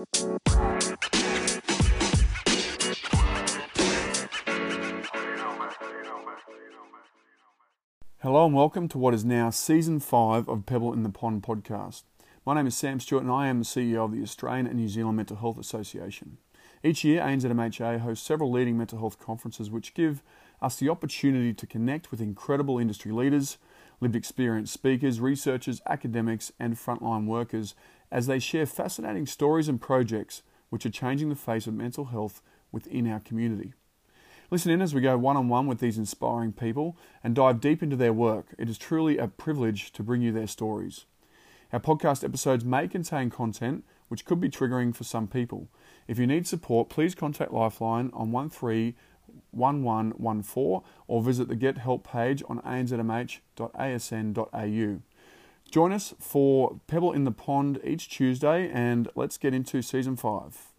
Hello and welcome to what is now season five of Pebble in the Pond podcast. My name is Sam Stewart and I am the CEO of the Australian and New Zealand Mental Health Association. Each year, ANZMHA hosts several leading mental health conferences which give us the opportunity to connect with incredible industry leaders, lived experience speakers, researchers, academics, and frontline workers as they share fascinating stories and projects which are changing the face of mental health within our community. Listen in as we go one on one with these inspiring people and dive deep into their work. It is truly a privilege to bring you their stories. Our podcast episodes may contain content which could be triggering for some people. If you need support, please contact Lifeline on 131114 or visit the Get Help page on anzmh.asn.au. Join us for Pebble in the Pond each Tuesday and let's get into season five.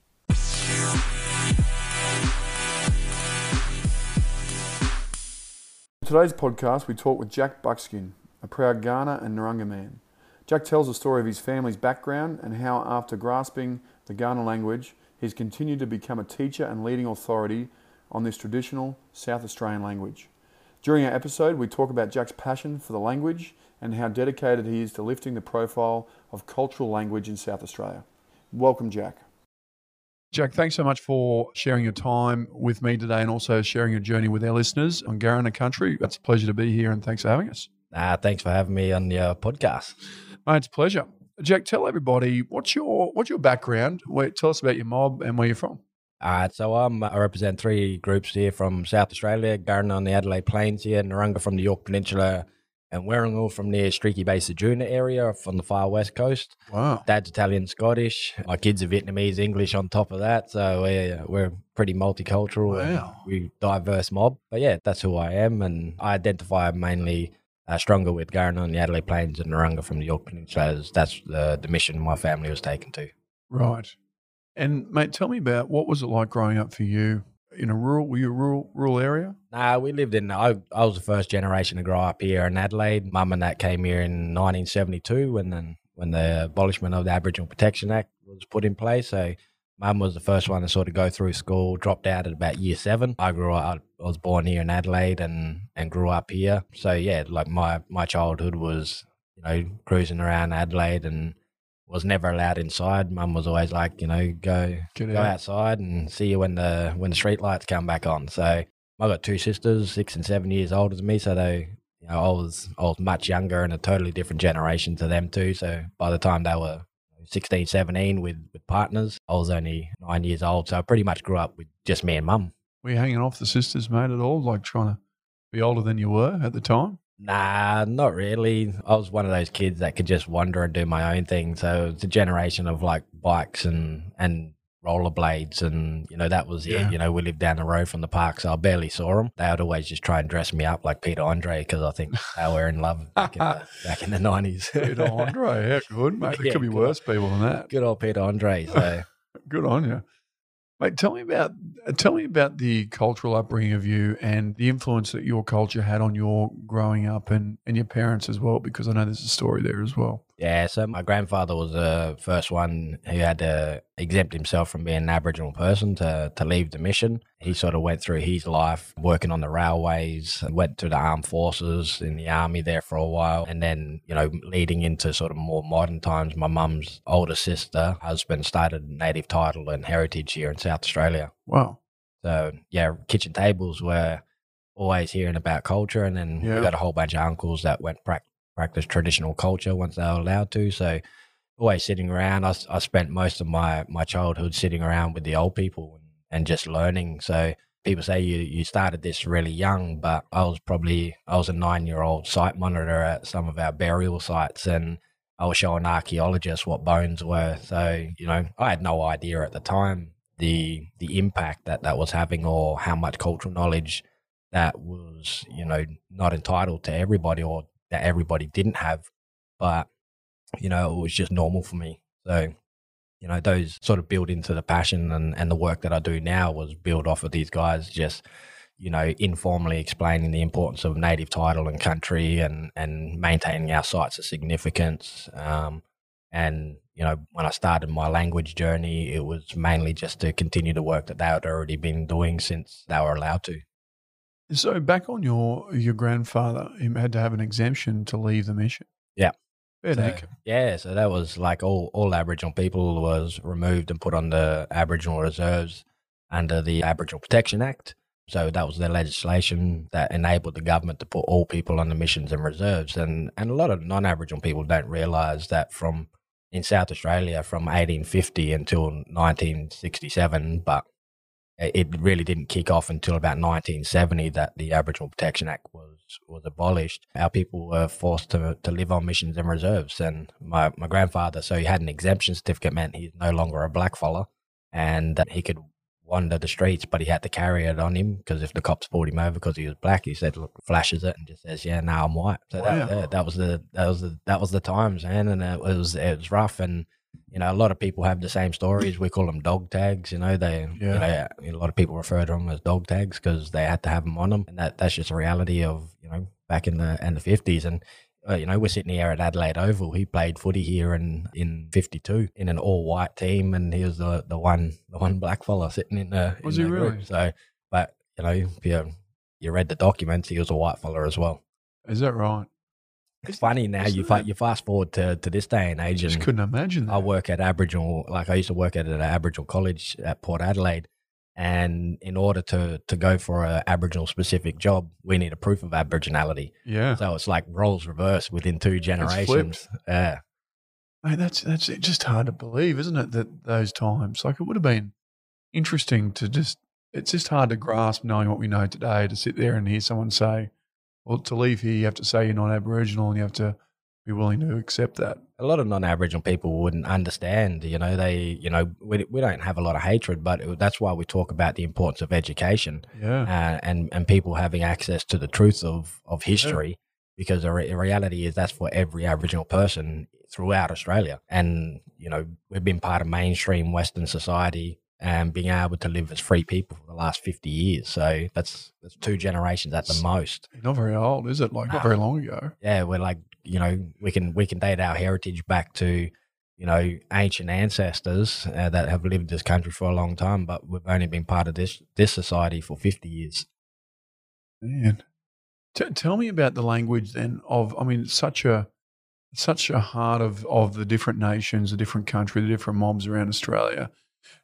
In today's podcast, we talk with Jack Buckskin, a proud Kaurna and Narungga man. Jack tells the story of his family's background and how, after grasping the Kaurna language, he's continued to become a teacher and leading authority on this traditional South Australian language. During our episode, we talk about Jack's passion for the language and how dedicated he is to lifting the profile of cultural language in South Australia. Welcome, Jack. Jack, thanks so much for sharing your time with me today and also sharing your journey with our listeners on Kaurna country. It's a pleasure to be here and thanks for having us. Ah, thanks for having me on your podcast. Mate, it's a pleasure. Jack, tell everybody what's your what's your background? Where, tell us about your mob and where you're from. Right, so um, I represent three groups here from South Australia, Kaurna on the Adelaide Plains here, Narungga from the Yorke Peninsula, and Werribee from near Streaky Bay Ceduna area from the far west coast. Wow. Dad's Italian, Scottish. My kids are Vietnamese, English on top of that. So we're, we're pretty multicultural. Wow. We diverse mob. But yeah, that's who I am. And I identify mainly uh, stronger with Kaurna on the Adelaide Plains and Narungga from the Yorke Peninsula. That's the, the mission my family was taken to. Right. And mate, tell me about what was it like growing up for you in a rural were you a rural rural area? Nah, we lived in. I, I was the first generation to grow up here in Adelaide. Mum and that came here in 1972, when then when the abolishment of the Aboriginal Protection Act was put in place. So, Mum was the first one to sort of go through school. Dropped out at about year seven. I grew up. I was born here in Adelaide and and grew up here. So yeah, like my my childhood was you know cruising around Adelaide and was never allowed inside. Mum was always like, you know, go Get go out. outside and see you when the when the street lights come back on. So I got two sisters, six and seven years older than me. So they, you know, I was I was much younger and a totally different generation to them too. So by the time they were 16, 17 with with partners, I was only nine years old. So I pretty much grew up with just me and mum. Were you hanging off the sisters, mate, at all? Like trying to be older than you were at the time? Nah, not really. I was one of those kids that could just wander and do my own thing. So it's a generation of like bikes and and rollerblades, and you know that was Yeah. it. You know, we lived down the road from the park, so I barely saw them. They would always just try and dress me up like Peter Andre because I think they were in love back in the, back in the nineties. Peter Andre, yeah, good, mate. There Yeah, could be good worse people than that. Good old Peter Andre. So Good on you. Mate, tell me about tell me about the cultural upbringing of you and the influence that your culture had on your growing up and, and your parents as well, because I know there's a story there as well. Yeah, so my grandfather was the first one who had to exempt himself from being an Aboriginal person to, to leave the mission. He sort of went through his life working on the railways, went to the armed forces in the army there for a while, and then, you know, leading into sort of more modern times, my mum's older sister, husband started native title and heritage here in South Australia. Wow. So yeah, kitchen tables were always hearing about culture, and then Yeah. we got a whole bunch of uncles that went prac- practice traditional culture once they were allowed to. So always sitting around. I, I spent most of my my childhood sitting around with the old people and, and just learning. So people say you you started this really young, but I was probably I was a nine year old site monitor at some of our burial sites and. I was showing archaeologists what bones were. So, you know, I had no idea at the time the the impact that that was having or how much cultural knowledge that was you know not entitled to everybody or that everybody didn't have but you know it was just normal for me so you know those sort of build into the passion and and the work that I do now was built off of these guys just you know informally explaining the importance of native title and country and and maintaining our sites of significance um and you you know, when I started my language journey, it was mainly just to continue the work that they had already been doing since they were allowed to. So back on your your grandfather, he had to have an exemption to leave the mission. Yeah. Fair So, yeah, so that was like all, all Aboriginal people was removed and put on the Aboriginal reserves under the Aboriginal Protection Act. So that was the legislation that enabled the government to put all people on the missions and reserves. And and a lot of non-Aboriginal people don't realise that from in South Australia from 1850 until 1967, but it really didn't kick off until about 1970 that the Aboriginal Protection Act was was abolished. Our people were forced to, to live on missions and reserves. And my, my grandfather, so he had an exemption certificate, meant he's no longer a black fella and that he could wander the streets, but he had to carry it on him because if the cops pulled him over because he was black, he said, look, flashes it and just says, yeah, now I'm white. So that, Wow. yeah, that was the that was the that was the times, man, and it was it was rough and. You know, a lot of people have the same stories. We call them dog tags. You know, they, Yeah. you know, a lot of people refer to them as dog tags because they had to have them on them, and that that's just a reality of you know back in the in the fifties. And uh, you know, we're sitting here at Adelaide Oval. He played footy here in in '52 in an all white team, and he was the the one the one black fella sitting in the. Was in he the group. really? So, but you know, if you you read the documents, he was a white fella as well. Is that right? It's funny now. You fa- you fast forward to to this day and age, Just and couldn't imagine that. I work at Aboriginal, like I used to work at an Aboriginal college at Port Adelaide. And in order to, to go for an Aboriginal specific job, we need a proof of Aboriginality. yeah. So it's like roles reversed within two generations. Yeah. Mate, that's that's just hard to believe, isn't it? That those times, like it would have been interesting to just. It's just hard to grasp, knowing what we know today, to sit there and hear someone say, "Well, to leave here, you have to say you're not Aboriginal, and you have to be willing to accept that." A lot of non-Aboriginal people wouldn't understand. You know, they, you know, we, we don't have a lot of hatred, but it, that's why we talk about the importance of education. Yeah, uh, and and people having access to the truth of of history because the, re- the reality is that's for every Aboriginal person throughout Australia, and you know we've been part of mainstream Western society and being able to live as free people for the last fifty years. So that's that's two generations at the most. not very old, is it? Like not very long ago. Yeah, we're like you know we can we can date our heritage back to. You know, ancient ancestors uh, that have lived this country for a long time, but we've only been part of this this society for fifty years. Man, T- tell me about the language then. Of I mean, such a such a heart of of the different nations, the different country, the different mobs around Australia.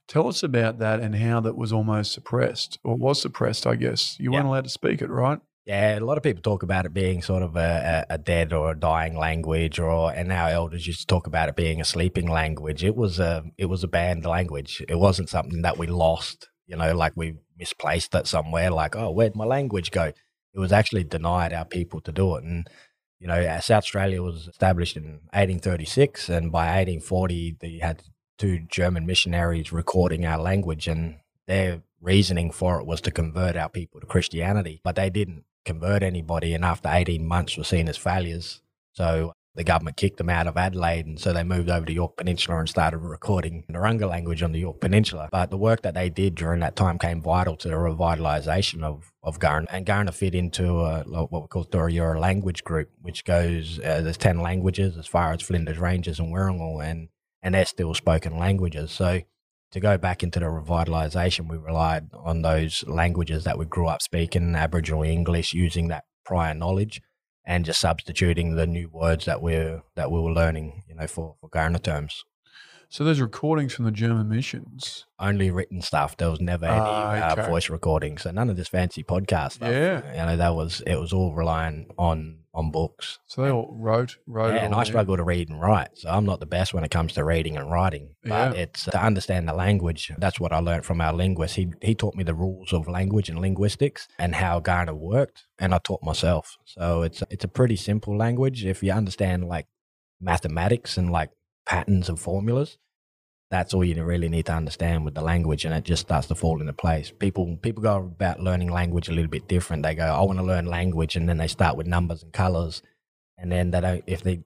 Tell us about that and how that was almost suppressed or was suppressed. I guess you weren't allowed to speak it, right? Yeah, a lot of people talk about it being sort of a, a, dead or a dying language, or and our elders used to talk about it being a sleeping language. It was a it was a banned language. It wasn't something that we lost. You know, like we misplaced it somewhere. Like, oh, where'd my language go? It was actually denied our people to do it. And you know, South Australia was established in 1836, and by 1840, they had two German missionaries recording our language, and their reasoning for it was to convert our people to Christianity, but they didn't convert anybody, and after 18 months were seen as failures. So the government kicked them out of Adelaide, and so they moved over to Yorke Peninsula and started recording Narungga language on the Yorke Peninsula. But the work that they did during that time came vital to the revitalisation of, of Kaurna. And Kaurna fit into uh, what we call Thura-Yura language group, which goes, uh, there's 10 languages as far as Flinders Ranges and Wirangu, and, and they're still spoken languages. So to go back into the revitalisation, we relied on those languages that we grew up speaking, Aboriginal English, using that prior knowledge, and just substituting the new words that we're that we were learning, you know, for for Kaurna terms. So those recordings from the German missions. Only written stuff. There was never any Ah, okay. uh, voice recording, so none of this fancy podcast stuff. Yeah. you know, that was it was all relying on on books. So they all wrote wrote. Yeah, and I struggle to read and write, so I'm not the best when it comes to reading and writing. But Yeah. it's uh, to understand the language. That's what I learned from our linguist. He he taught me the rules of language and linguistics and how Kaurna worked, and I taught myself. So it's it's a pretty simple language if you understand like mathematics and like patterns and formulas. That's all you really need to understand with the language, and it just starts to fall into place. People people go about learning language a little bit different. They go, "I want to learn language," and then they start with numbers and colors, and then they don't if they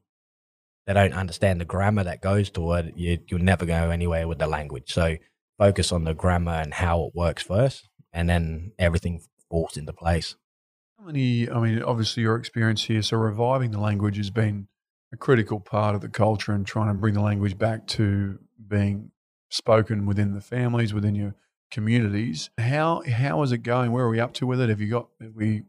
they don't understand the grammar that goes to it you, you'll never go anywhere with the language so focus on the grammar and how it works first and then everything falls into place How many? I mean, obviously your experience here. So reviving the language has been a critical part of the culture and trying to bring the language back to being spoken within the families, within your communities. How how is it going? Where are we up to with it? Have you got have we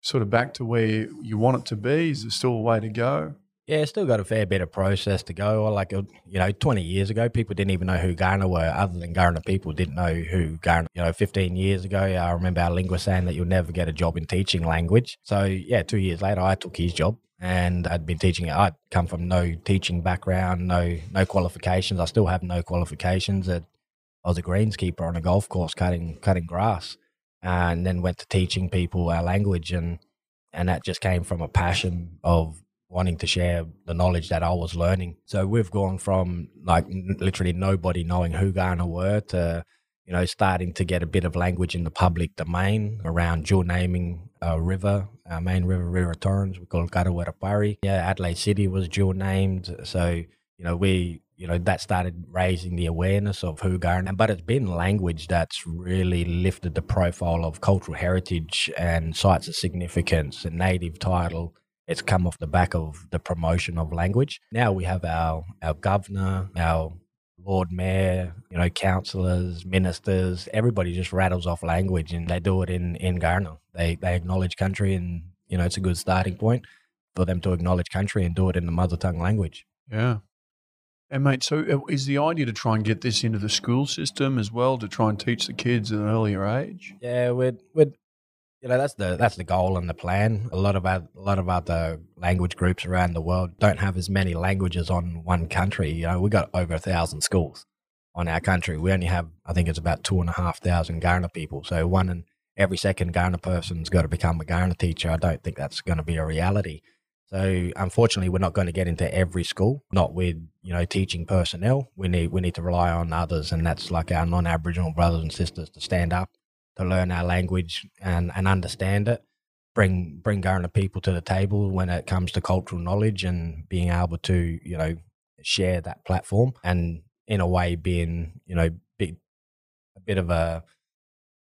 sort of back to where you want it to be? Is there still a way to go? Yeah, still got a fair bit of process to go. Like, uh, you know, 20 years ago, people didn't even know who Kaurna were. Other than Kaurna people didn't know who Kaurna, you know, 15 years ago, I remember our linguist saying that you'll never get a job in teaching language. So, yeah, two years later, I took his job and I'd been teaching. I'd come from no teaching background, no no qualifications. I still have no qualifications. I was a greenskeeper on a golf course cutting cutting grass, and then went to teaching people our language, and and that just came from a passion of wanting to share the knowledge that I was learning. So we've gone from like literally nobody knowing who Kaurna were to, you know, starting to get a bit of language in the public domain around dual naming a river, our main river, River Torrens. We call it Karrawirra Yeah, Adelaide City was dual named. So, you know, we, you know, that started raising the awareness of who Kaurna, but it's been language that's really lifted the profile of cultural heritage and sites of significance, a native title, it's come off the back of the promotion of language. Now we have our our governor, our Lord Mayor, you know, councillors, ministers, everybody just rattles off language and they do it in, in Kaurna. They they acknowledge country and you know, it's a good starting point for them to acknowledge country and do it in the mother tongue language. Yeah. And mate, so uh, is the idea to try and get this into the school system as well to try and teach the kids at an earlier age? Yeah, we're we're you know that's the that's the goal and the plan. A lot of our, a lot of other language groups around the world don't have as many languages on one country. You know, we got over a thousand schools on our country. We only have, I think it's about two and a half thousand Kaurna people. So one in every second Kaurna person's got to become a Kaurna teacher. I don't think that's going to be a reality. So unfortunately, we're not going to get into every school. Not with you know teaching personnel. We need we need to rely on others, and that's like our non-Aboriginal brothers and sisters to stand up to learn our language and, and understand it. Bring bring Kaurna people to the table when it comes to cultural knowledge and being able to you know share that platform and in a way being you know bit, a bit of a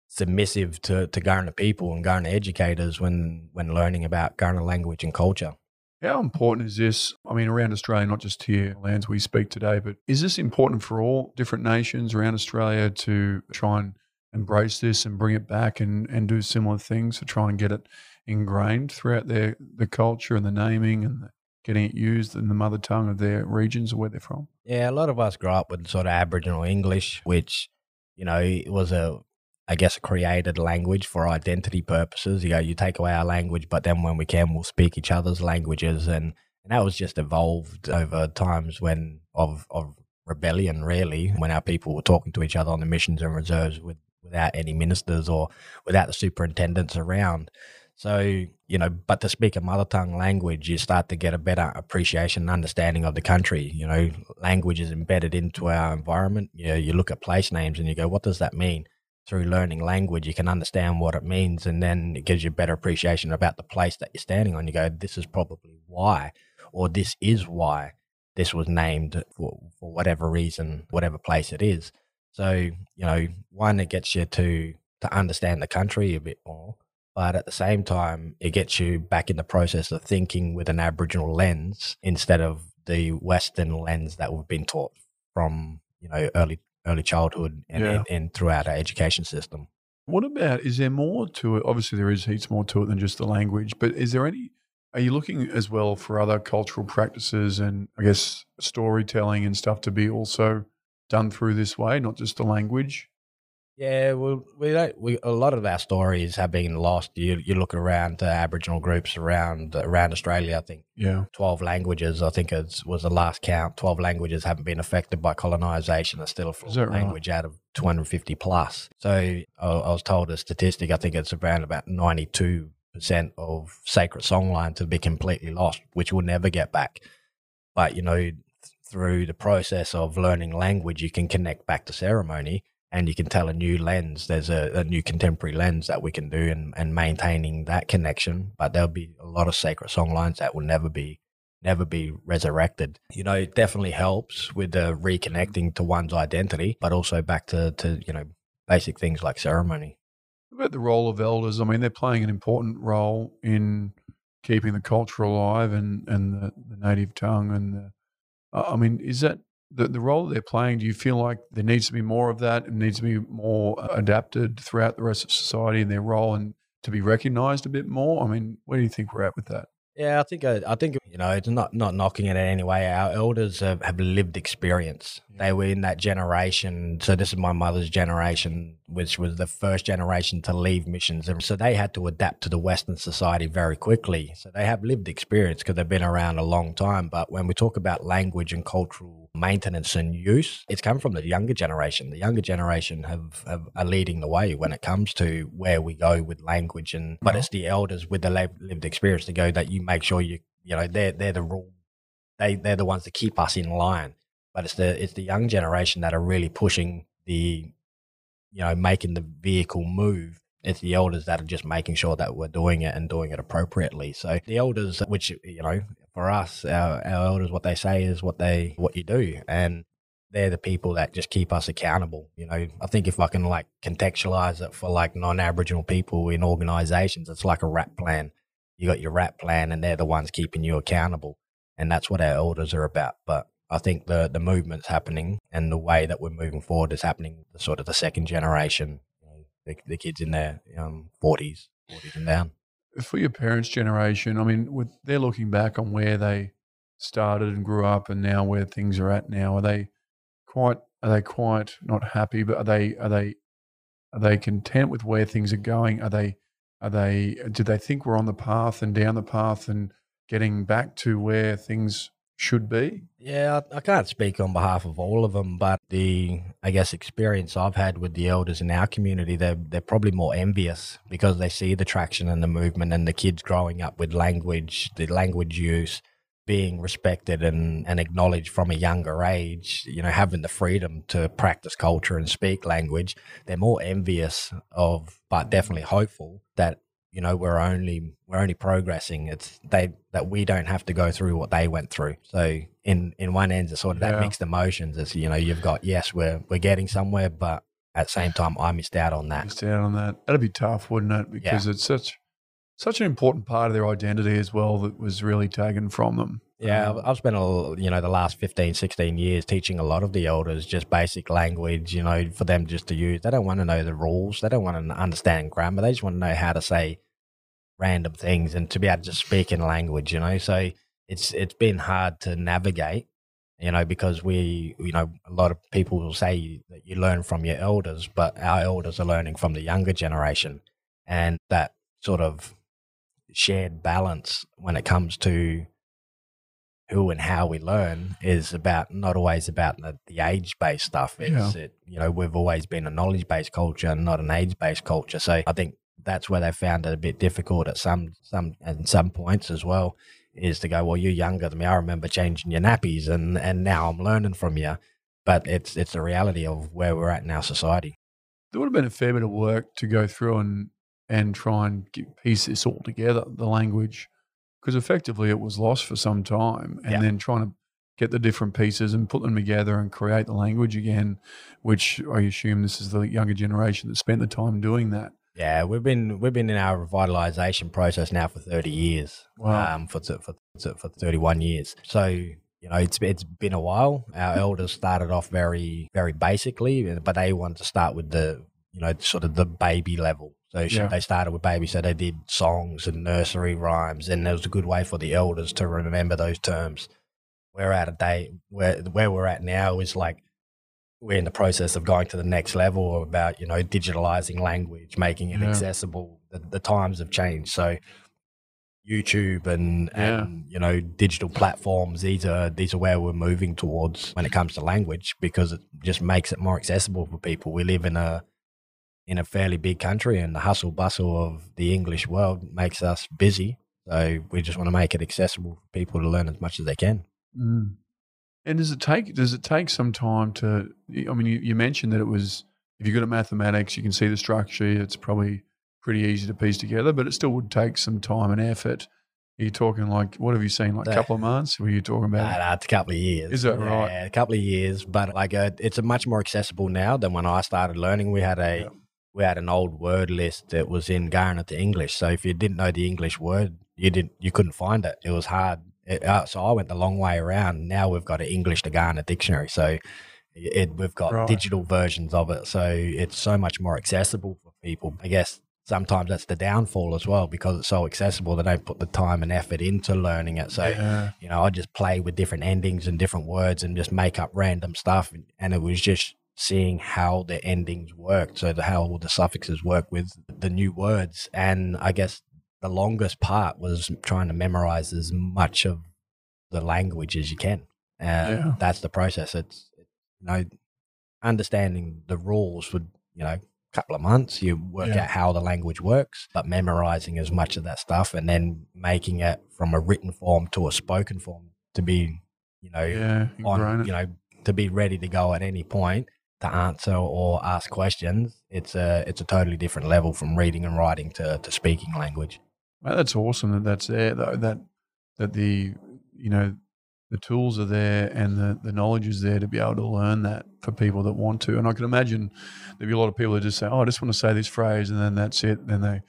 submissive to to Kaurna people and Kaurna educators when when learning about Kaurna language and culture. How important is this? I mean, around Australia, not just here, lands we speak today, but is this important for all different nations around Australia to try and embrace this and bring it back and, and do similar things to try and get it ingrained throughout their the culture and the naming and the, getting it used in the mother tongue of their regions or where they're from. Yeah, a lot of us grew up with sort of Aboriginal English, which you know it was a I guess created language for identity purposes. You know, you take away our language, but then when we can, we'll speak each other's languages, and and that was just evolved over times when of of rebellion, really, when our people were talking to each other on the missions and reserves with without any ministers or without the superintendents around. So, you know, but to speak a mother tongue language, you start to get a better appreciation and understanding of the country. You know, language is embedded into our environment. You, know, you look at place names and you go, what does that mean? Through learning language, you can understand what it means, and then it gives you a better appreciation about the place that you're standing on. You go, this is probably why, or this is why this was named for, for whatever reason, whatever place it is. So, you know, one, it gets you to to understand the country a bit more, but at the same time, it gets you back in the process of thinking with an Aboriginal lens instead of the Western lens that we've been taught from, you know, early early childhood and, yeah. and, and throughout our education system. What about is there more to it? Obviously, there is heaps more to it than just the language, but is there any? Are you looking as well for other cultural practices and I guess storytelling and stuff to be also done through this way, not just the language? Yeah, well, we don't. We a lot of our stories have been lost. You you look around uh, Aboriginal groups around around Australia. I think yeah, twelve languages. I think it was the last count. Twelve languages haven't been affected by colonisation. Are still a language right? out of two hundred fifty plus. So I, I was told a statistic. I think it's around about ninety two percent of sacred songlines to be completely lost, which we'll never get back. But you know, through the process of learning language, you can connect back to ceremony and you can tell a new lens. There's a, a new contemporary lens that we can do and, and maintaining that connection. But there'll be a lot of sacred songlines that will never be never be resurrected. You know, it definitely helps with the reconnecting to one's identity, but also back to, to you know, basic things like ceremony. What about the role of elders? I mean, they're playing an important role in keeping the culture alive and and the, the native tongue and the. I mean, is that the, the role that they're playing, do you feel like there needs to be more of that? It needs to be more adapted throughout the rest of society and their role and to be recognised a bit more? I mean, where do you think we're at with that? Yeah, I think uh, I think you know it's not not knocking it in any way. Our elders have, have lived experience. They were in that generation. So this is my mother's generation, which was the first generation to leave missions, and so they had to adapt to the Western society very quickly. So they have lived experience because they've been around a long time. But when we talk about language and cultural maintenance and use, it's come from the younger generation. The younger generation have, have are leading the way when it comes to where we go with language, and but it's the elders with the lived experience to go that you make sure you you know they're they're the rule they they're the ones that keep us in line. But it's the it's the young generation that are really pushing the you know making the vehicle move. It's the elders that are just making sure that we're doing it and doing it appropriately. So the elders, which you know, for us, our, our elders, what they say is what they what you do, and they're the people that just keep us accountable. You know, I think if I can like contextualize it for like non-Aboriginal people in organizations, it's like a RAP plan you got your RAP plan and they're the ones keeping you accountable. And that's what our elders are about. But I think the the movement's happening and the way that we're moving forward is happening the sort of the second generation, you know, the, the kids in their um, 40s, 40s and down. For your parents' generation, I mean, with, they're looking back on where they started and grew up and now where things are at now. Are they quite are they quite not happy, but are they are they are they content with where things are going? Are they are they? Do they think we're on the path and down the path and getting back to where things should be? Yeah, I, can't speak on behalf of all of them, but the I guess experience I've had with the elders in our community, they're they're probably more envious because they see the traction and the movement and the kids growing up with language, the language use being respected and, and acknowledged from a younger age, you know, having the freedom to practice culture and speak language, they're more envious of, but definitely hopeful that you know we're only we're only progressing. It's they that we don't have to go through what they went through. So in in one end, it's sort of yeah. that mixed emotions. It's you know you've got yes, we're we're getting somewhere, but at the same time, I missed out on that. Missed out on that. That'd be tough, wouldn't it? Because yeah. it's such such an important part of their identity as well that was really taken from them. Yeah, um, I've spent a, you know the last 15, 16 years teaching a lot of the elders just basic language, you know, for them just to use. They don't want to know the rules. They don't want to understand grammar. They just want to know how to say random things and to be able to speak in language, you know. So it's it's been hard to navigate, you know, because we, you know, a lot of people will say that you learn from your elders, but our elders are learning from the younger generation, and that sort of shared balance when it comes to who and how we learn is about not always about the, the age based stuff. It's yeah. it, you know we've always been a knowledge based culture, not an age based culture. So I think that's where they found it a bit difficult at some some and some points as well. Is to go well, you're younger than me. I remember changing your nappies, and and now I'm learning from you. But it's it's the reality of where we're at in our society. There would have been a fair bit of work to go through and and try and piece this all together, the language, because effectively it was lost for some time, and yeah. then trying to get the different pieces and put them together and create the language again, which I assume this is the younger generation that spent the time doing that. Yeah, we've been we've been in our revitalization process now for thirty years. Wow. Um, for for for thirty one years. So you know, it's it's been a while. Our elders started off very very basically, but they wanted to start with the you know sort of the baby level. So yeah. they started with baby, so they did songs and nursery rhymes, and it was a good way for the elders to remember those terms. We're at a date. where where we're at now is like we're in the process of going to the next level about you know digitalizing language, making it yeah. accessible. The, the, times have changed, so YouTube and yeah. and you know digital platforms. These are these are where we're moving towards when it comes to language because it just makes it more accessible for people. We live in a in a fairly big country, and the hustle bustle of the English world makes us busy. So we just want to make it accessible for people to learn as much as they can. Mm. And does it take does it take some time to? I mean, you, you mentioned that it was if you're good at mathematics, you can see the structure. It's probably pretty easy to piece together, but it still would take some time and effort. Are you talking like what have you seen? Like a couple of months? Were you talking about? Uh, it's a couple of years. Is that right? Yeah, a couple of years, but like a, uh, it's a much more accessible now than when I started learning. We had a yeah. we had an old word list that was in Kaurna to English. So if you didn't know the English word you didn't you couldn't find it. It was hard. It, uh, so I went the long way around. Now we've got an English to Kaurna dictionary. So it, we've got Right. digital versions of it. So it's so much more accessible for people. I guess sometimes that's the downfall as well because it's so accessible. They don't put the time and effort into learning it. So yeah. you know, I just play with different endings and different words and just make up random stuff. And, and it was just seeing how the endings worked. So the, how all the suffixes work with the new words. And I guess the longest part was trying to memorize as much of the language as you can. Uh, Yeah. That's the process. It's, you know, understanding the rules would, you know, a couple of months you work Yeah. out how the language works but memorizing as much of that stuff and then making it from a written form to a spoken form to be you know Yeah. on you know to be ready to go at any point to answer or ask questions it's a it's a totally different level from reading and writing to, to speaking language That's awesome that that's there though. That that the you know the tools are there and the, the knowledge is there to be able to learn that for people that want to. And I can imagine there'd be a lot of people that just say, "Oh, I just want to say this phrase," and then that's it. Then they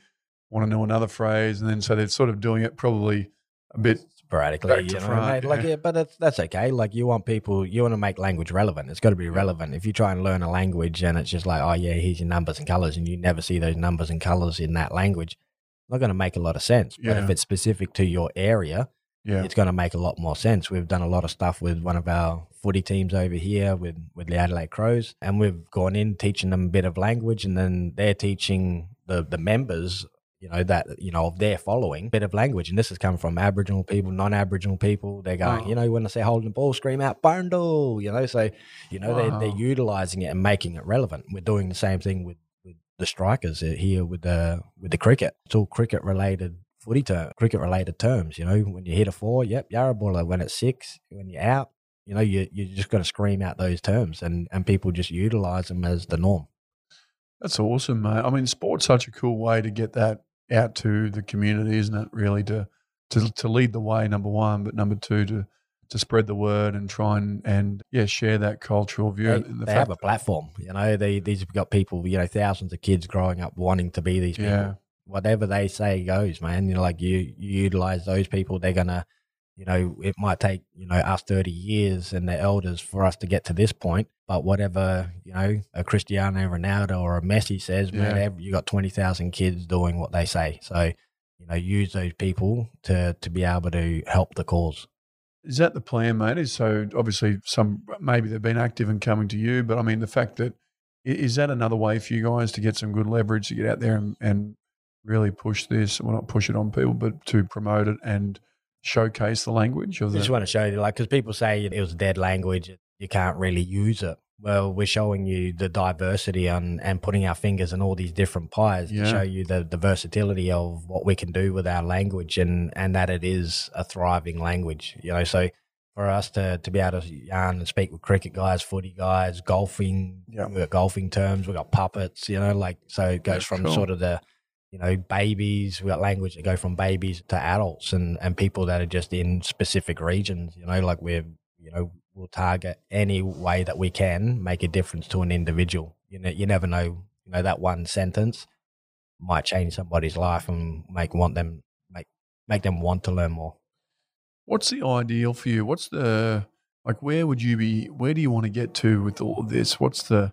want to know another phrase, and then so they're sort of doing it probably a bit. sporadically you know front, like yeah. but that's that's okay like you want people you want to make language relevant it's got to be relevant if you try and learn a language and it's just like oh yeah here's your numbers and colors and you never see those numbers and colors in that language not going to make a lot of sense but if it's specific to your area Yeah, it's going to make a lot more sense. We've done a lot of stuff with one of our footy teams over here with, with the Adelaide Crows, and we've gone in teaching them a bit of language, and then they're teaching the, the members, you know, that, you know, of their following, bit of language. And this has come from Aboriginal people, non Aboriginal people. They're going, Oh. you know, when I say holding the ball, scream out, bundle, you know, so, you know, they're, they're utilizing it and making it relevant. We're doing the same thing with the strikers here with the, with the cricket. It's all cricket related footy term, cricket related terms. You know, when you hit a four, yep, Yarrabulla. When it's six, when you're out, you know, you you just got to scream out those terms, and and people just utilize them as the norm. that's awesome, mate. I mean, sport's such a cool way to get that out to the community, isn't it? Really, to to to lead the way, number one, but number two, to to spread the word and try and and yeah, share that cultural view. They, the they have a platform. You know, they these have got people. You know, thousands of kids growing up wanting to be these people. Yeah. Whatever they say goes, man. You know, like you you utilize those people, they're gonna. You know, it might take you know us thirty years and the elders for us to get to this point. But whatever you know, a Cristiano Ronaldo or a Messi says, man, Yeah. ev- you got twenty thousand kids doing what they say. So you know, use those people to to be able to help the cause. Is that the plan, mate? Is so obviously some maybe they've been active and coming to you, but I mean the fact that is that another way for you guys to get some good leverage to get out there and, and really push this? Well, not push it on people, but to promote it and showcase the language of I just want to show you, like, because people say it was a dead language, you can't really use it. Well, we're showing you the diversity and, and putting our fingers in all these different pies Yeah. to show you the, the versatility of what we can do with our language and, and that it is a thriving language. You know, so for us to, to be able to yarn and speak with cricket guys, footy guys, golfing, Yeah. we've got golfing terms, we've got puppets, you know, like, so it goes That's from cool. sort of the, you know, babies. we've got language that go from babies to adults and, and people that are just in specific regions. You know, like we're, you know, we'll target any way that we can make a difference to an individual. You know, you never know. You know, that one sentence might change somebody's life and make want them make make them want to learn more. What's the ideal for you? What's the like? Where would you be? Where do you want to get to with all of this? What's the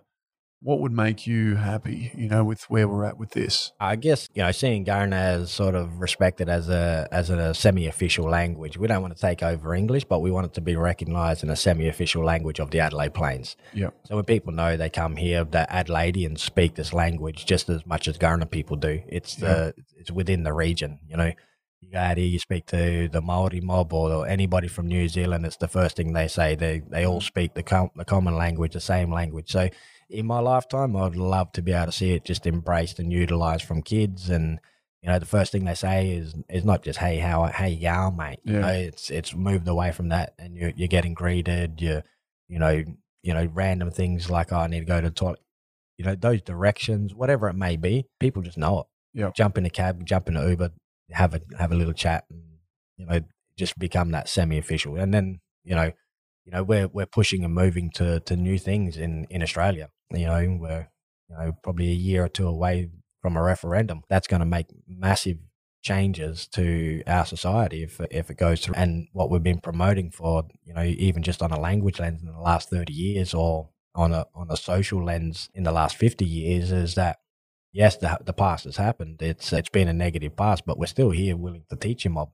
what would make you happy? You know, with where we're at with this. I guess you know, seeing Kaurna as sort of respected as a as a semi-official language. We don't want to take over English, but we want it to be recognised in a semi-official language of the Adelaide Plains. Yeah. So when people know they come here, that Adelaideans speak this language just as much as Kaurna people do. It's the it's within the region. You know, you go out here, you speak to the Maori mob or anybody from New Zealand. It's the first thing they say. They they all mm. speak the com- the common language, the same language. So in my lifetime, I'd love to be able to see it just embraced and utilized from kids. And you know, the first thing they say is is not just "Hey, how hey, yeah, mate." You Yeah. know, it's it's moved away from that, and you're you're getting greeted. You you know you know random things like oh, I need to go to the toilet. You know those directions, whatever it may be, people just know it. Yeah. Jump in a cab, jump in an Uber, have a have a little chat, and you know just become that semi-official. And then you know you know we're we're pushing and moving to to new things in in Australia. You know we're you know probably a year or two away from a referendum. That's going to make massive changes to our society if if it goes through. And what we've been promoting for, you know, even just on a language lens in the last thirty years, or on a on a social lens in the last fifty years, is that yes, the the past has happened. It's it's been a negative past, but we're still here, willing to teach you mob.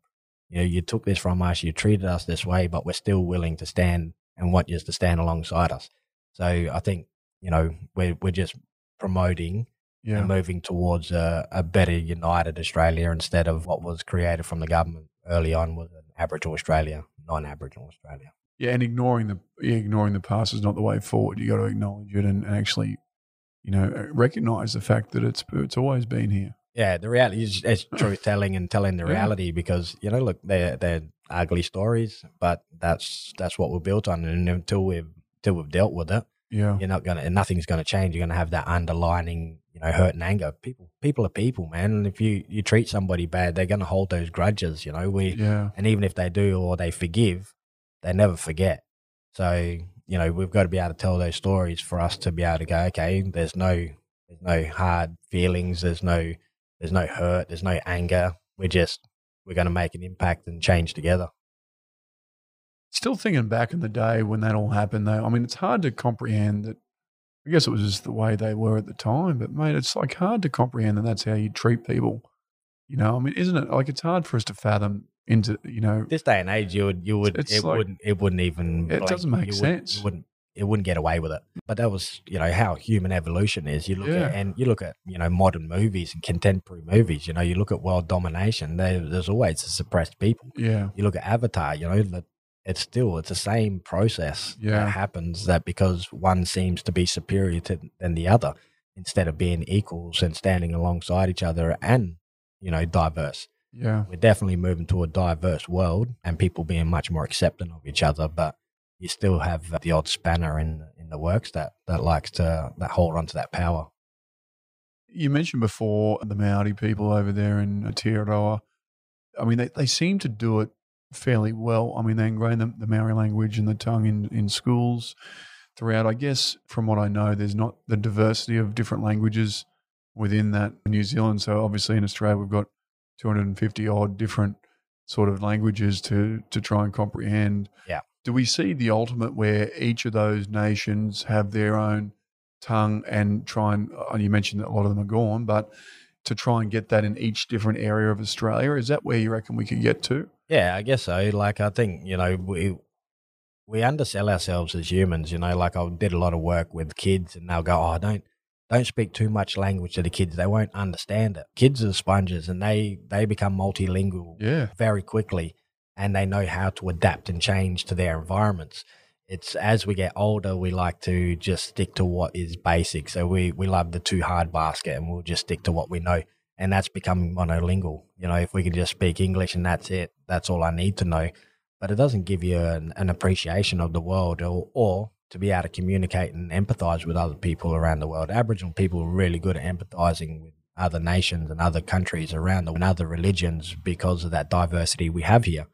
You know, you took this from us, you treated us this way, but we're still willing to stand and want you to stand alongside us. So I think you know we're we're just promoting Yeah. and moving towards a, a better united Australia instead of what was created from the government early on was an Aboriginal Australia, non-Aboriginal Australia. Yeah, and ignoring the ignoring the past is not the way forward. You got to acknowledge it and, and actually, you know, recognize the fact that it's it's always been here. Yeah, the reality is it's truth telling and telling the Yeah. reality because you know, look, they're they're ugly stories, but that's that's what we're built on, and until we've until we've dealt with it, Yeah, you're not gonna, nothing's gonna change. You're gonna have that underlining, you know, hurt and anger. People, people are people, man. And if you you treat somebody bad, they're gonna hold those grudges. You know, we yeah, and even if they do or they forgive, they never forget. So you know, we've got to be able to tell those stories for us to be able to go, okay, there's no there's no hard feelings, there's no there's no hurt, there's no anger. We're just we're going to make an impact and change together. Still thinking back in the day when that all happened, though. I mean, it's hard to comprehend that. I guess it was just the way they were at the time, but mate, it's like hard to comprehend that that's how you treat people. You know, I mean, isn't it? Like it's hard for us to fathom into, you know, This day and age, you would you would it like- wouldn't it wouldn't even It doesn't make sense. Wouldn't it wouldn't get away with it. But that was you know how human evolution is. You look Yeah. at and you look at you know modern movies and contemporary movies. You know you look at world domination. There, there's always a suppressed people. yeah, You look at Avatar. You know that it's still it's the same process Yeah. that happens. That because one seems to be superior to than the other, instead of being equals and standing alongside each other and you know diverse yeah, we're definitely moving to a diverse world and people being much more accepting of each other but you still have the odd spanner in in the works that that likes to that hold on to that power You mentioned before the Maori people over there in Aotearoa. I mean, they, they seem to do it fairly well. I mean, they ingrain the, the Maori language and the tongue in, in schools throughout. I guess, from what I know, there's not the diversity of different languages within that New Zealand. So, obviously, in Australia, we've got 250 odd different sort of languages to, to try and comprehend. Yeah. Do we see the ultimate where each of those nations have their own tongue and try and uh, you mentioned that a lot of them are gone, but to try and get that in each different area of Australia, is that where you reckon we could get to? yeah i guess so. Like i think you know we we undersell ourselves as humans you know like i did a lot of work with kids and they'll go oh don't don't speak too much language to the kids. They won't understand it. Kids are sponges and they they become multilingual Yeah. very quickly and they know how to adapt and change to their environments. It's as we get older, we like to just stick to what is basic. So we, we love the too hard basket and we'll just stick to what we know. And that's becoming monolingual. You know, if we can just speak English and that's it, that's all I need to know. But it doesn't give you an, an appreciation of the world or, or to be able to communicate and empathize with other people around the world. Aboriginal people are really good at empathizing with other nations and other countries around the, and other religions because of that diversity we have here.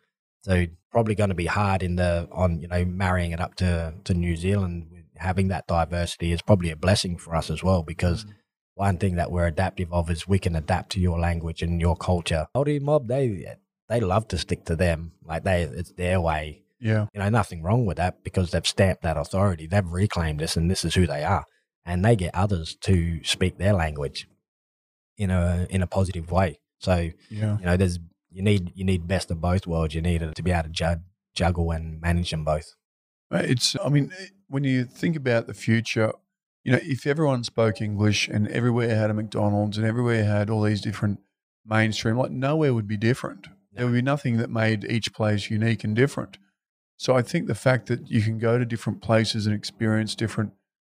So probably going to be hard in the on you know marrying it up to to New Zealand having that diversity is probably a blessing for us as well because mm. one thing that we're adaptive of is we can adapt to your language and your culture. Maori mob they they love to stick to them like they it's their way. Yeah. You know nothing wrong with that because they've stamped that authority. They've reclaimed this and this is who they are, and they get others to speak their language in a in a positive way. So Yeah. you know there's you need you need best of both worlds you need to be able to jug, juggle and manage them both It's, I mean, eh, when you think about the future, you know, if everyone spoke English and everywhere had a McDonald's and everywhere had all these different mainstream, like nowhere would be different. There would be nothing that made each place unique and different. So I think the fact that you can go to different places and experience different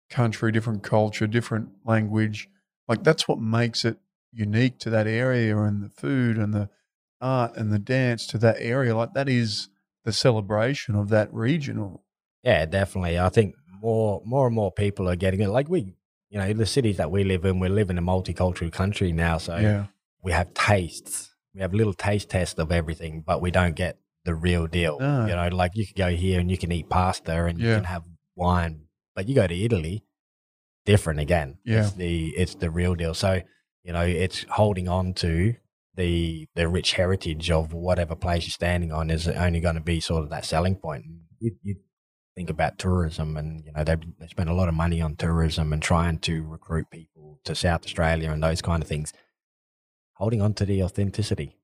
country, different culture, different language, like that's what makes it unique to that area and the food and the art and the dance to that area. Like that is the celebration of that region or yeah definitely i think more more and more people are getting it like we you know the cities that we live in we live in a multicultural country now so yeah. we have tastes we have little taste tests of everything but we don't get the real deal No. you know like you can go here and you can eat pasta and you can have wine but you go to italy different again Yeah. it's the it's the real deal so you know it's holding on to the the rich heritage of whatever place you're standing on is only going to be sort of that selling point. You, you think about tourism, and you know they they spend a lot of money on tourism and trying to recruit people to South Australia and those kind of things. Holding on to the authenticity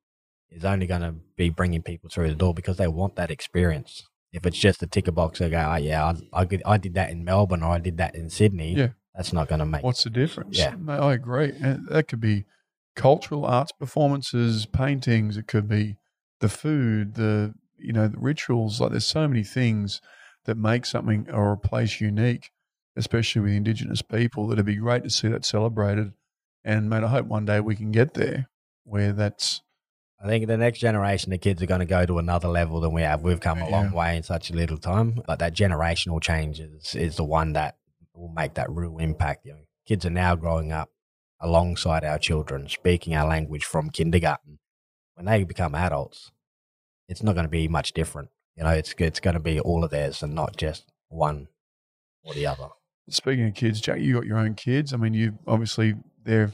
is only going to be bringing people through the door because they want that experience. If it's just a ticker box, they go, "Oh yeah, I, I, I did that in Melbourne or I did that in Sydney." Yeah. that's not going to make. What's the difference? Yeah. I agree. And that could be cultural arts performances, paintings. It could be the food, the you know the rituals. Like there's so many things that make something or a place unique, especially with Indigenous people. That'd be great to see that celebrated. And mate, I hope one day we can get there where that's I think the next generation of kids are going to go to another level than we have. We've come a long way in such a little time, but that generational change is, is the one that will make that real impact. You know, kids are now growing up alongside our children, speaking our language from kindergarten. When they become adults, it's not going to be much different. You know, it's it's going to be all of theirs and not just one or the other. Speaking of kids, Jack, you got your own kids. I mean, you obviously they're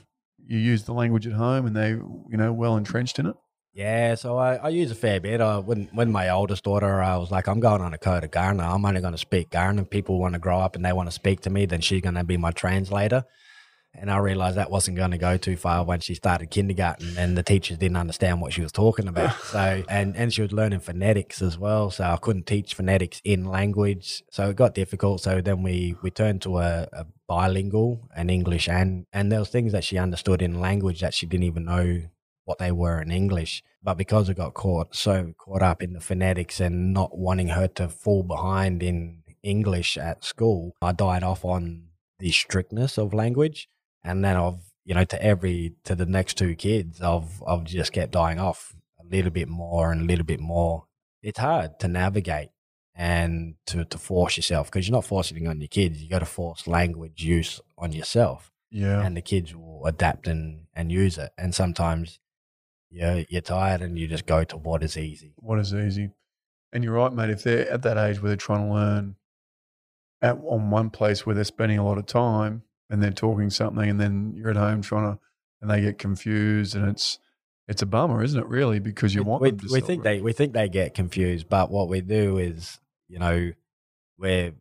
you use the language at home, and they you know well entrenched in it. Yeah, so I, I use a fair bit. I, when when my oldest daughter, I was like, I'm going on a code of Kaurna. I'm only going to speak Kaurna. People want to grow up and they want to speak to me, then she's going to be my translator. And I realized that wasn't going to go too far when she started kindergarten, and the teachers didn't understand what she was talking about. So, and and she was learning phonetics as well. So I couldn't teach phonetics in language. So it got difficult. So then we we turned to a, a bilingual, an English and and there was things that she understood in language that she didn't even know what they were in English. But because I got caught so caught up in the phonetics and not wanting her to fall behind in English at school, I died off on the strictness of language. And then I've, you know, to every to the next two kids, I've I've just kept dying off a little bit more and a little bit more. It's hard to navigate and to, to force yourself because you're not forcing it on your kids. You got to force language use on yourself Yeah, and the kids will adapt and, and use it. And sometimes you're, you're tired and you just go to what is easy. what is easy. And you're right, mate. If they're at that age where they're trying to learn at on one place where they're spending a lot of time and they're talking something, and then you're at home trying to, and they get confused, and it's it's a bummer, isn't it? Really, because you want we, them to we think they we think they get confused, but what we do is, you know, where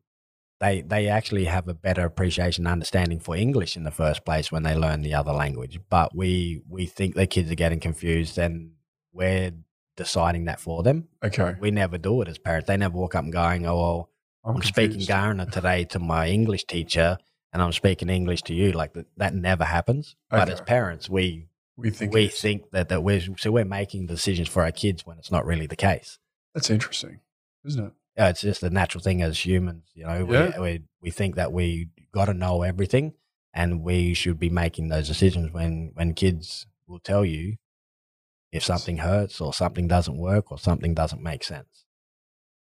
they they actually have a better appreciation and understanding for English in the first place when they learn the other language. But we we think the kids are getting confused and we're deciding that for them. okay. We never do it as parents. They never walk up and going, Oh well, I'm, speaking confused. Kaurna today to my English teacher, and I'm speaking English to you. Like that, that never happens. But as parents, we We think we think that that we're so we're making decisions for our kids when it's not really the case. that's interesting, isn't it? Yeah, it's just a natural thing as humans. You know, Yeah. we, we we think that we got to know everything, and we should be making those decisions when when kids will tell you if something hurts or something doesn't work or something doesn't make sense.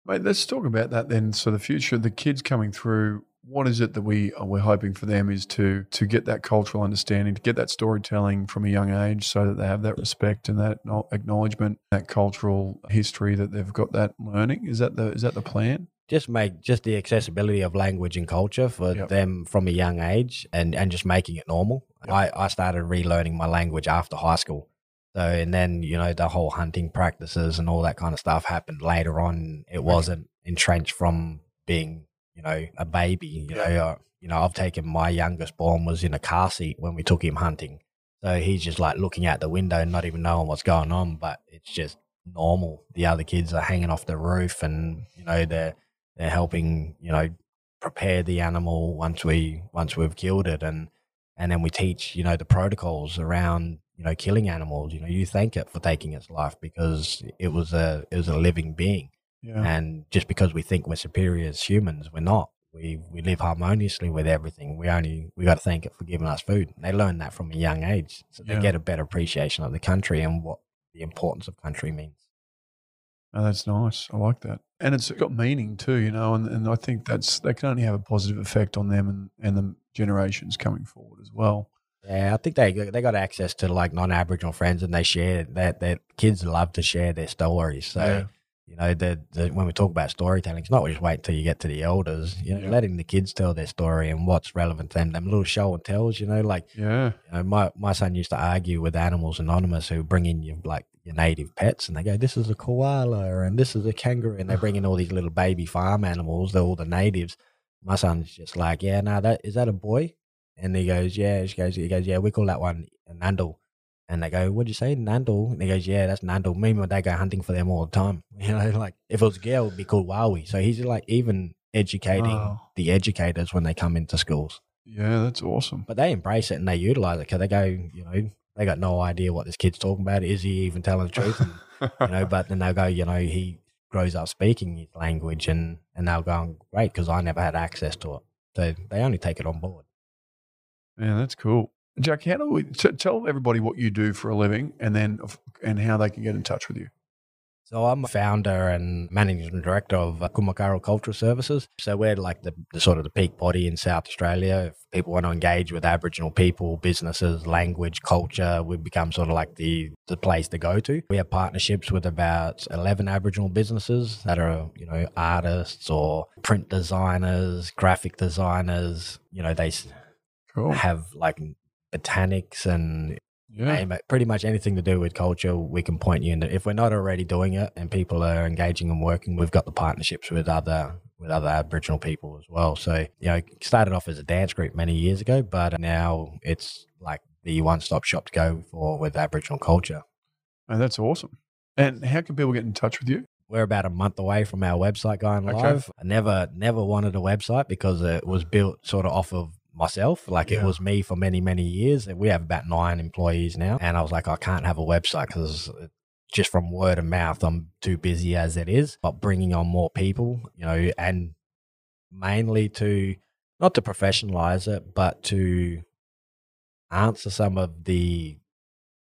Mate, let's talk about that then. So the future, the kids coming through, what is it that we uh, we're hoping for them is to to get that cultural understanding, to get that storytelling from a young age, so that they have that respect and that acknowledgement, that cultural history that they've got that learning. Is that the is that the plan? just make just the accessibility of language and culture for Yep. them from a young age and and just making it normal Yep. i i started relearning my language after high school so and then you know the whole hunting practices and all that kind of stuff happened later on it wasn't entrenched from being you know a baby you know uh, you know i've taken my youngest born was in a car seat when we took him hunting. So he's just like looking out the window not even knowing what's going on but it's just normal. The other kids are hanging off the roof and you know they're they're helping you know prepare the animal once we once we've killed it. And and then we teach you know the protocols around you know killing animals. You know you thank it for taking its life because it was a it was a living being Yeah, and just because we think we're superior as humans we're not we we live harmoniously with everything we only we got to thank it for giving us food and they learn that from a young age so they Yeah. get a better appreciation of the country and what the importance of country means oh, that's nice. I like that, and it's got meaning too, you know. And, and I think that's that can only have a positive effect on them and and the generations coming forward as well. Yeah, I think they they got access to like non-Aboriginal friends, and they share that that kids love to share their stories. So Yeah. You know, the, the when we talk about storytelling, it's not just wait till you get to the elders. You know, Yeah. letting the kids tell their story and what's relevant to them. Them little show and tells. You know, like Yeah. you know, my my son used to argue with Animals Anonymous who bring in your like your native pets, and they go, "This is a koala and this is a kangaroo," and they bring in all these little baby farm animals. They're all the natives. My son's just like, "Yeah, no, that is that a boy?" And he goes, "Yeah." She goes, "He goes, yeah, we call that one a Nandle." And they go, "What'd you say, Nandle?" And he goes, "Yeah, that's Nandle." Me and my dad go hunting for them all the time. You know, like if it was a girl, it'd be called Wauwi. So he's like even educating Wow. the educators when they come into schools Yeah, that's awesome. but they embrace it and they utilize it because they go, you know, they got no idea what this kid's talking about. Is he even telling the truth? And, you know, but then they'll go, you know, he grows up speaking his language and, and they'll go, great, because I never had access to it. So they only take it on board. Yeah, that's cool. Jack, how do we t- tell everybody what you do for a living and then and how they can get in touch with you? So I'm a founder and managing director of uh, Kuma Kaaru Cultural Services. So we're like the, the sort of the peak body in South Australia. If people want to engage with Aboriginal people, businesses, language, culture, we've become sort of like the, the place to go to. We have partnerships with about 11 Aboriginal businesses that are, you know, artists or print designers, graphic designers. You know, they Cool. have like botanics and Yeah. Pretty much anything to do with culture, we can point you in. If we're not already doing it and people are engaging and working, we've got the partnerships with other with other Aboriginal people as well. So you know, started off as a dance group many years ago, but now it's like the one stop shop to go for with Aboriginal culture. Oh, that's awesome. And how can people get in touch with you? We're about a month away from our website going Okay. live. I never, never wanted a website because it was built sort of off of myself. Like Yeah. it was me for many, many years. We have about nine employees now. And I was like, I can't have a website because just from word of mouth, I'm too busy as it is. But bringing on more people, you know, and mainly to not to professionalize it, but to answer some of the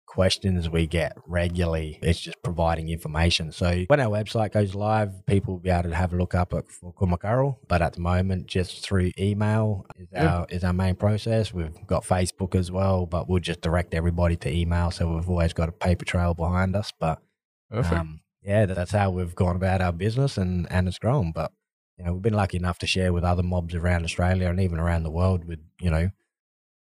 questions we get regularly. It's just providing information. So when our website goes live, people will be able to have a look up at for Kuma Kaaru. But at the moment, just through email is Yeah. our is our main process. We've got Facebook as well, but we'll just direct everybody to email. So we've always got a paper trail behind us. But um, yeah, that's how we've gone about our business and, and it's grown. But, you know, we've been lucky enough to share with other mobs around Australia and even around the world with, you know,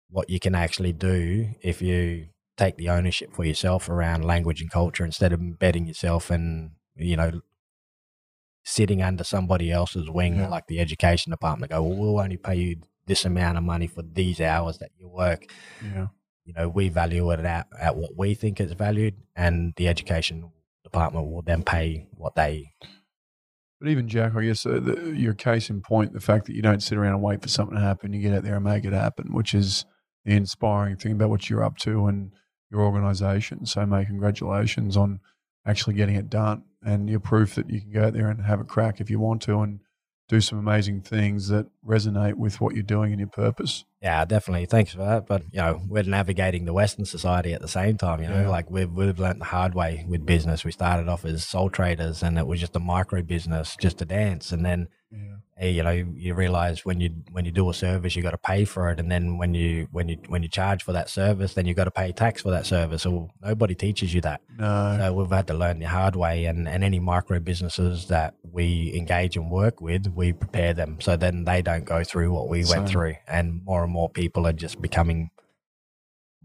what you can actually do if you take the ownership for yourself around language and culture instead of embedding yourself and, you know, sitting under somebody else's wing, Yeah. like the education department, go, well, we'll only pay you this amount of money for these hours that you work yeah. you know, we value it at, at what we think it's valued, and the education department will then pay what they. But even Jack, I guess uh, the, your case in point, the fact that you don't sit around and wait for something to happen, you get out there and make it happen, which is the inspiring thing about what you're up to and your organisation. So, mate, congratulations on actually getting it done, and you're proof that you can go out there and have a crack if you want to, and do some amazing things that resonate with what you're doing and your purpose. Yeah, definitely. Thanks for that. But you know, we're navigating the Western society at the same time. You know, Yeah. like we've we've learned the hard way with business. We started off as sole traders, and it was just a micro business, just a dance, and then Yeah. Eh, you know you realize when you when you do a service you got to pay for it and then when you when you when you charge for that service then you got to pay tax for that service so nobody teaches you that No. So we've had to learn the hard way, and, and any micro businesses that we engage and work with, we prepare them so then they don't go through what we went through. And more and more people are just becoming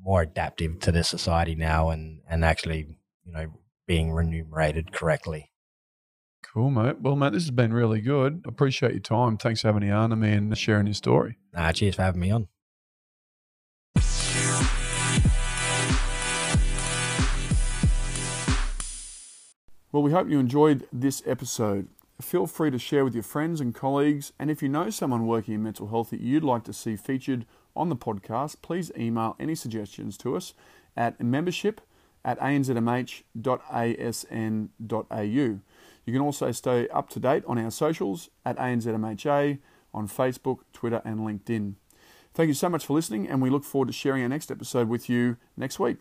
more adaptive to this society now, and and actually, you know, being remunerated correctly. Cool, mate. Well, mate, this has been really good. Appreciate your time. Thanks for having you on to me and sharing your story. Uh, cheers for having me on. Well, we hope you enjoyed this episode. Feel free to share with your friends and colleagues, and if you know someone working in mental health that you'd like to see featured on the podcast, please email any suggestions to us at membership at anzmh.asn.au. You can also stay up to date on our socials at ANZMHA on Facebook, Twitter, and LinkedIn. Thank you so much for listening, and we look forward to sharing our next episode with you next week.